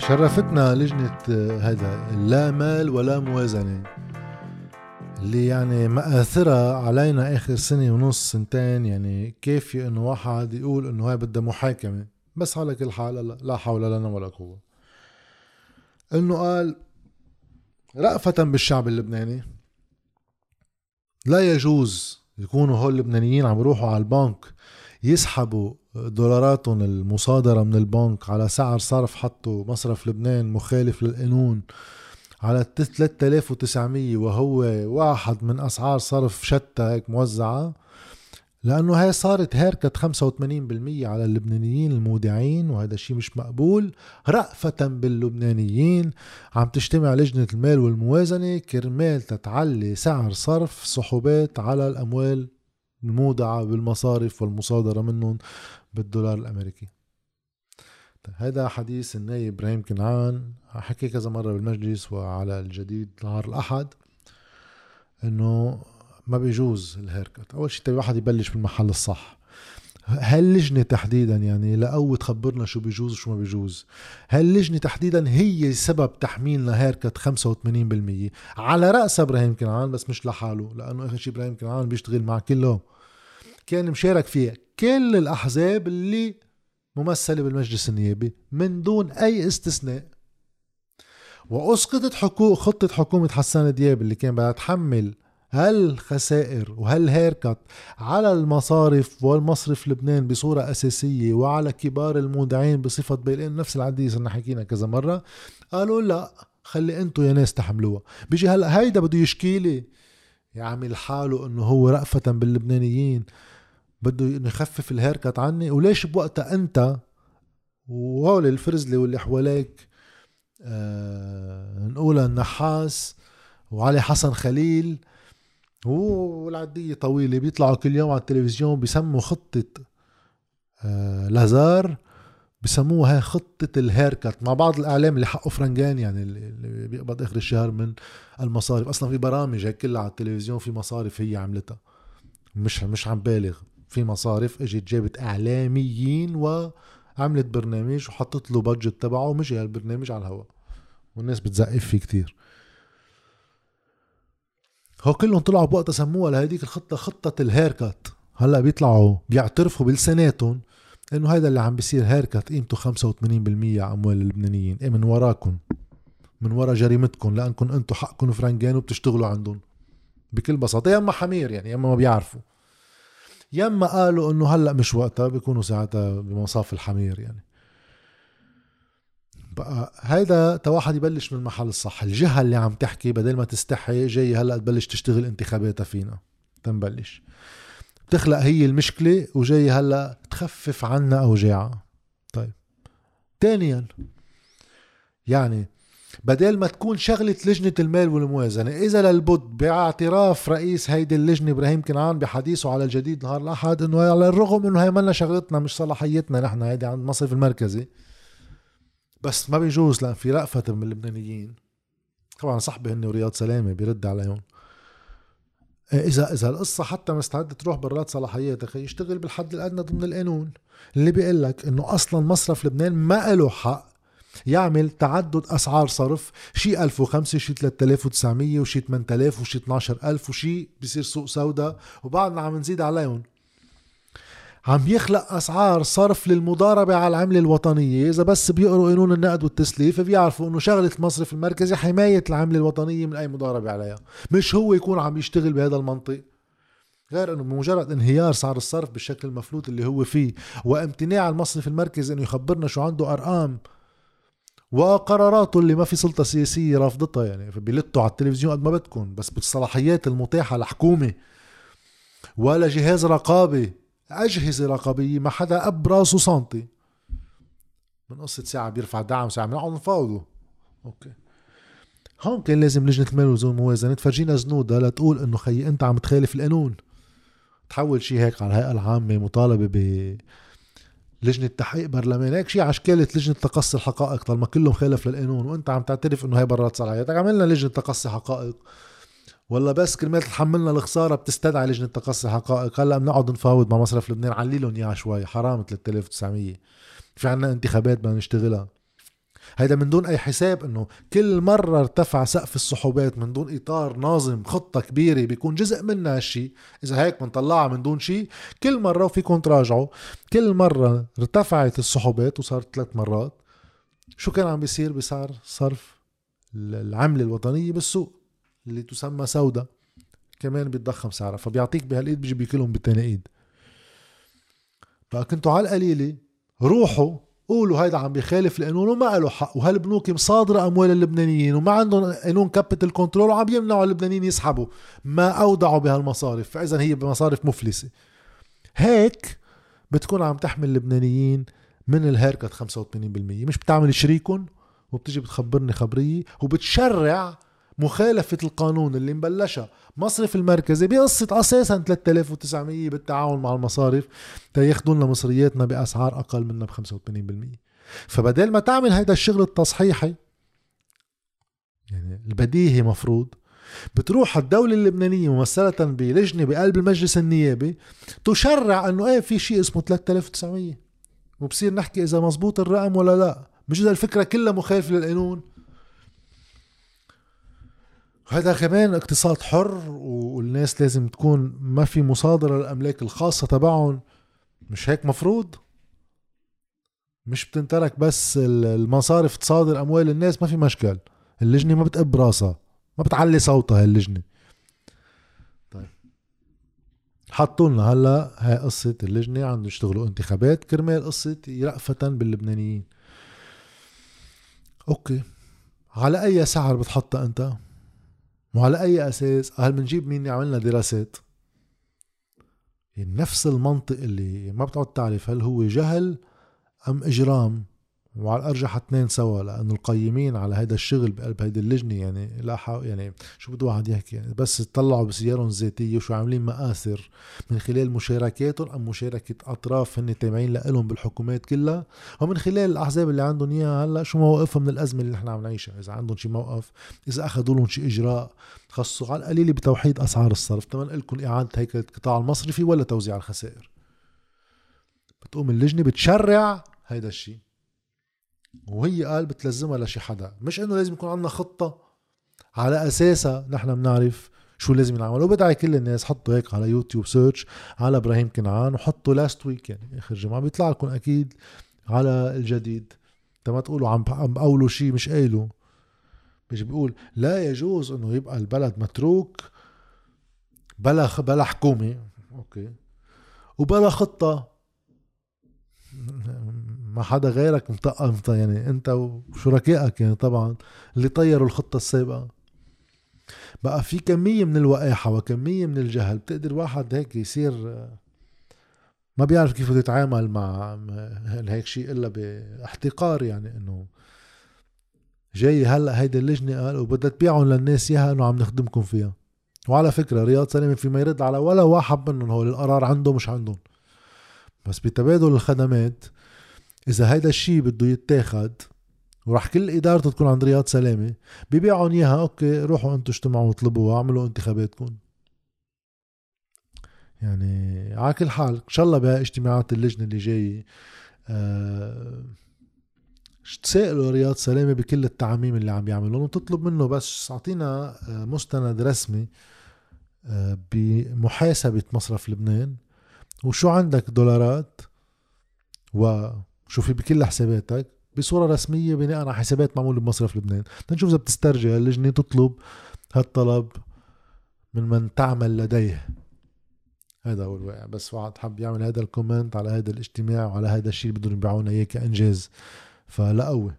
شرفتنا لجنة هذا لا مال ولا موازنة اللي يعني مآثرها علينا آخر سنة ونص سنتين يعني كافية إنه واحد يقول إنه هاي بدها محاكمة؟ بس على كل حال لا حول لنا ولا قوة. إنه قال رأفة بالشعب اللبناني لا يجوز يكونوا هول اللبنانيين عم يروحوا على البنك يسحبوا دولاراتهم المصادرة من البنك على سعر صرف حطوا مصرف لبنان مخالف للقانون على 3900 وهو واحد من أسعار صرف شتى هيك موزعة لأنه هاي صارت هيركت 85% على اللبنانيين المودعين وهذا الشيء مش مقبول. رأفة باللبنانيين عم تجتمع لجنة المال والموازنة كرمال تتعلي سعر صرف سحوبات على الأموال المودعة بالمصارف والمصادرة منهم بالدولار الأمريكي. طيب هذا حديث النايب إبراهيم كنعان. حكي كذا مرة بالمجلس وعلى الجديد نهار الأحد إنه ما بيجوز ال haircut أول شيء الواحد يبلش بالمحل الصح. هاللجنة تحديدا يعني لأو تخبرنا شو بيجوز وشو ما بيجوز هاللجنة تحديدا هي سبب تحميلنا haircut 85% على رأس إبراهيم كنعان بس مش لحاله لأنه آخر شيء إبراهيم كنعان بيشتغل مع كله. كان مشارك فيها كل الأحزاب اللي ممثلة بالمجلس النيابي من دون أي استثناء. وأسقطت حقوق خطة حكومة حسان دياب اللي كان بدها تحمل هالخسائر وهالهيركت على المصارف والمصرف لبنان بصورة أساسية وعلى كبار المودعين بصفة بيلين نفس العدية صرنا حكينا كذا مرة قالوا لا خلي انتو يا ناس تحملوها. بيجي هلا هيدا بده يشكيلي يعمل حاله إنه هو رأفة باللبنانيين بده يخفف الهيركت عني. وليش بوقتها أنت وهول الفرزلي واللي حواليك آه نقولها النحاس وعلي حسن خليل والعدية طويلة بيطلعوا كل يوم على التلفزيون بيسموا خطة آه لازار بسموها هاي خطة ال haircut مع بعض الإعلام اللي حقه فرنجان يعني اللي بيقبض آخر الشهر من المصارف. أصلا في برامج هيك كلها على التلفزيون في مصارف هي عملتها. مش مش عم بالغ. في مصارف إجت جابت إعلاميين وعملت برنامج وحطت له budget تبعه ومشي هالبرنامج على الهواء والناس بتزقف فيه كتير. هو كلهم طلعوا بوقتها سموها لهديك الخطة خطة ال haircut هلأ بيطلعوا بيعترفوا بلساناتهم إنه هذا اللي عم بيصير هيركات قيمته 85% على أموال اللبنانيين. إيه من وراكم من ورا جريمتكم لانكم أنتم حقكم فرنجان وبتشتغلوا عندهم بكل بساطة. يا إما حمير يعني يا إما ما بيعرفوا. يما قالوا إنه هلأ مش وقتها بيكونوا ساعتها بمصاف الحمير يعني. بقى هيدا تا واحد يبلش من المحل الصح. الجهة اللي عم تحكي بدل ما تستحي جاي هلأ تبلش تشتغل انتخاباتها فينا. تنبلش. بتخلق هي المشكلة وجاي هلأ تخفف عنا أوجاعها. طيب. ثانيا يعني بدل ما تكون شغلة لجنة المال والموازنة إذا للبد باعتراف رئيس هيدي اللجنة إبراهيم كنعان بحديثه على الجديد نهار الأحد إنه على الرغم إنه هي منا شغلتنا مش صلاحيتنا نحن هيدي عند المصرف المركزي. بس ما بيجوز لأن في رأفة من اللبنانيين. طبعا صاحبي هن ورياض سلامة بيرد عليهم. إذا إذا القصة حتى مستعدة تروح برات صلاحيات أخي يشتغل بالحد الأدنى ضمن القانون. اللي بيقول لك إنه أصلا مصرف لبنان ما له حق يعمل تعدد أسعار صرف شي 1005 شي 3900 وشي 8000 وشي 12000 وشي بصير سوق سوداء وبعدنا عم نزيد عليهم. عم يخلق أسعار صرف للمضاربة على العملة الوطنية. إذا بس بيقروا قانون النقد والتسليف بيعرفوا إنه شغلة المصرف المركزي حماية العملة الوطنية من أي مضاربة عليها. مش هو يكون عم يشتغل بهذا المنطق. غير إنه بمجرد انهيار سعر الصرف بالشكل المفلوت اللي هو فيه وامتناع المصرف المركزي إنه يخبرنا شو عنده أرقام وقراراته اللي ما في سلطة سياسية رافضتها يعني بيلتوا على التلفزيون قد ما بدكم بس بالصلاحيات المتاحة لحكومة ولا جهاز رقابة أجهزة رقابية ما حدا أب راسه سنتي. من قصة ساعة بيرفع دعم ساعة بنقعد نفاوضه أوكي. هون كان لازم لجنة المال والموازنة تفرجينا زنودة لتقول إنه خيي أنت عم تخالف القانون. تحول شيء هيك على الهيئة العامة مطالبة ب لجنة تحقيق برلماني هيك شيء عشكالة لجنة تقصي الحقائق طالما كله مخالف للقانون. وأنت عم تعترف إنه هي برات صلاحيتك عملنا لجنة تقصي حقائق. ولا بس كرمال تحملنا الخسارة بتستدعي لجنة تقصي حقائق. هلا بنقعد نفاوض مع مصرف لبنان. علي لهم إياها شوي. حرام 3900 في عنا انتخابات بدنا نشتغلها. هيدا من دون أي حساب إنه كل مرة ارتفع سقف السحوبات من دون إطار ناظم خطة كبيرة بيكون جزء منها هالشي إذا هيك بنطلعها من دون شيء. كل مرة وفيكم تراجعوا. كل مرة ارتفعت السحوبات وصارت ثلاث مرات شو كان عم بيصير؟ بسعر صرف العملة الوطنية بالسوق. اللي تسمى سودا كمان بيتضخم سعرها فبيعطيك بهالايد بيجي بيكلهم بالتاني ايد فكنتوا على القليلة روحوا قولوا هيدا عم بيخالف القانون وما له حق وهالبنوك مصادرة أموال اللبنانيين وما عندهم قانون capital control وعم يمنعوا اللبنانيين يسحبوا. ما أودعوا بهالمصارف فإذا هي بمصارف مفلسة. هيك بتكون عم تحمي اللبنانيين من ال haircut 85% مش بتعمل شريكهم وبتجي بتخبرني خبرية وبتشرع مخالفة القانون اللي مبلشها. مصرف المركزي بقصة أساسا 3900 بالتعاون مع المصارف تياخدوا لنا مصرياتنا بأسعار أقل منها ب 85% فبدل ما تعمل هيدا الشغل التصحيحي يعني البديهي مفروض بتروح الدولة اللبنانية ممثلة بلجنة بقلب المجلس النيابي تشرع إنه إيه في شيء اسمه 3900 وبصير نحكي إذا مزبوط الرقم ولا لا. مش إذا الفكرة كلها مخالفة للقانون. هذا كمان اقتصاد حر والناس لازم تكون ما في مصادرة للأملاك الخاصة تبعهم. مش هيك مفروض؟ مش بتنترك بس المصارف تصادر أموال الناس ما في مشكل. اللجنة ما بتقب راسها. ما بتعلي صوتها هاللجنة. طيب. حطوا لنا هلا هاي قصة اللجنة عم يشتغلوا انتخابات. كرمال قصة رأفة باللبنانيين. أوكي. على أي سعر بتحطها أنت؟ وعلى أي أساس؟ هل بنجيب مين عملنا دراسات؟ يعني نفس المنطق اللي ما بتقعد تعرف هل هو جهل أم إجرام. وعلى الأرجح اثنين سوا لأنه القيمين على هذا الشغل بقلب هيدي اللجنة يعني لا يعني شو بده واحد يحكي؟ يعني بس طلعوا بسيارهم الذاتية وشو عاملين مآثر من خلال مشاركاتهم أم مشاركة أطراف هن تابعين لهم بالحكومات كلها ومن خلال الأحزاب اللي عندهم إياها هلأ شو موقفهم من الأزمة اللي نحن عم نعيشها؟ إذا عندهم شي موقف إذا أخذوا لهم شي إجراء خصوا على القليله بتوحيد أسعار الصرف. تمام لكم إعادة هيكلة القطاع المصرفي ولا توزيع الخسائر. بتقوم اللجنة بتشرع هيدا الشيء وهي قال بتلزمها لشي حدا. مش إنه لازم يكون عندنا خطة على أساسها نحن بنعرف شو لازم ينعمل وبدعي كل الناس حطوا هيك على يوتيوب search على إبراهيم كنعان وحطوا last week يعني آخر جمعة بيطلع لكم أكيد على الجديد. ما تقولوا عم عم بقولوا شيء مش قايله بيجي بيقول لا يجوز إنه يبقى البلد متروك بلا بلا حكومة. أوكي. وبلا خطة. ما حدا غيرك مطقم يعني انت وشركائك يعني طبعا اللي طيروا الخطة السابقة. بقى في كمية من الوقاحه وكمية من الجهل بتقدر واحد هيك يصير ما بيعرف كيف يتعامل مع هيك شيء إلا باحتقار يعني إنه جاي هلأ هيدي اللجنة قال وبدها تبيعهم للناس إياها إنه عم نخدمكم فيها. وعلى فكرة رياض سلامه في ما يرد على ولا واحد منهم هول القرار عنده مش عندهم. بس بتبادل الخدمات إذا هيدا الشيء بده يتاخد وراح كل إدارته تكون عند رياض سلامة ببيعهم إياها. أوكي روحوا أنتم اجتمعوا واطلبوا واعملوا انتخاباتكم. يعني على كل حال إن شاء الله باجتماعات اللجنة اللي جاية أه تسائلوا رياض سلامة بكل التعاميم اللي عم يعملون وتطلب منه بس اعطينا آه، مستند رسمي آه، بمحاسبة مصرف لبنان. وشو عندك دولارات؟ و شو في بكل حساباتك بصورة رسمية بناء على حسابات معمولة بمصرف لبنان. تنشوف إذا بتسترجع اللجنة تطلب هالطلب من من تعمل لديه. هذا هو الواقع. بس واحد حب يعمل هذا الكومنت على هذا الاجتماع وعلى هذا الشيء اللي بدهم يبيعونا اياه كإنجاز. فلا قوي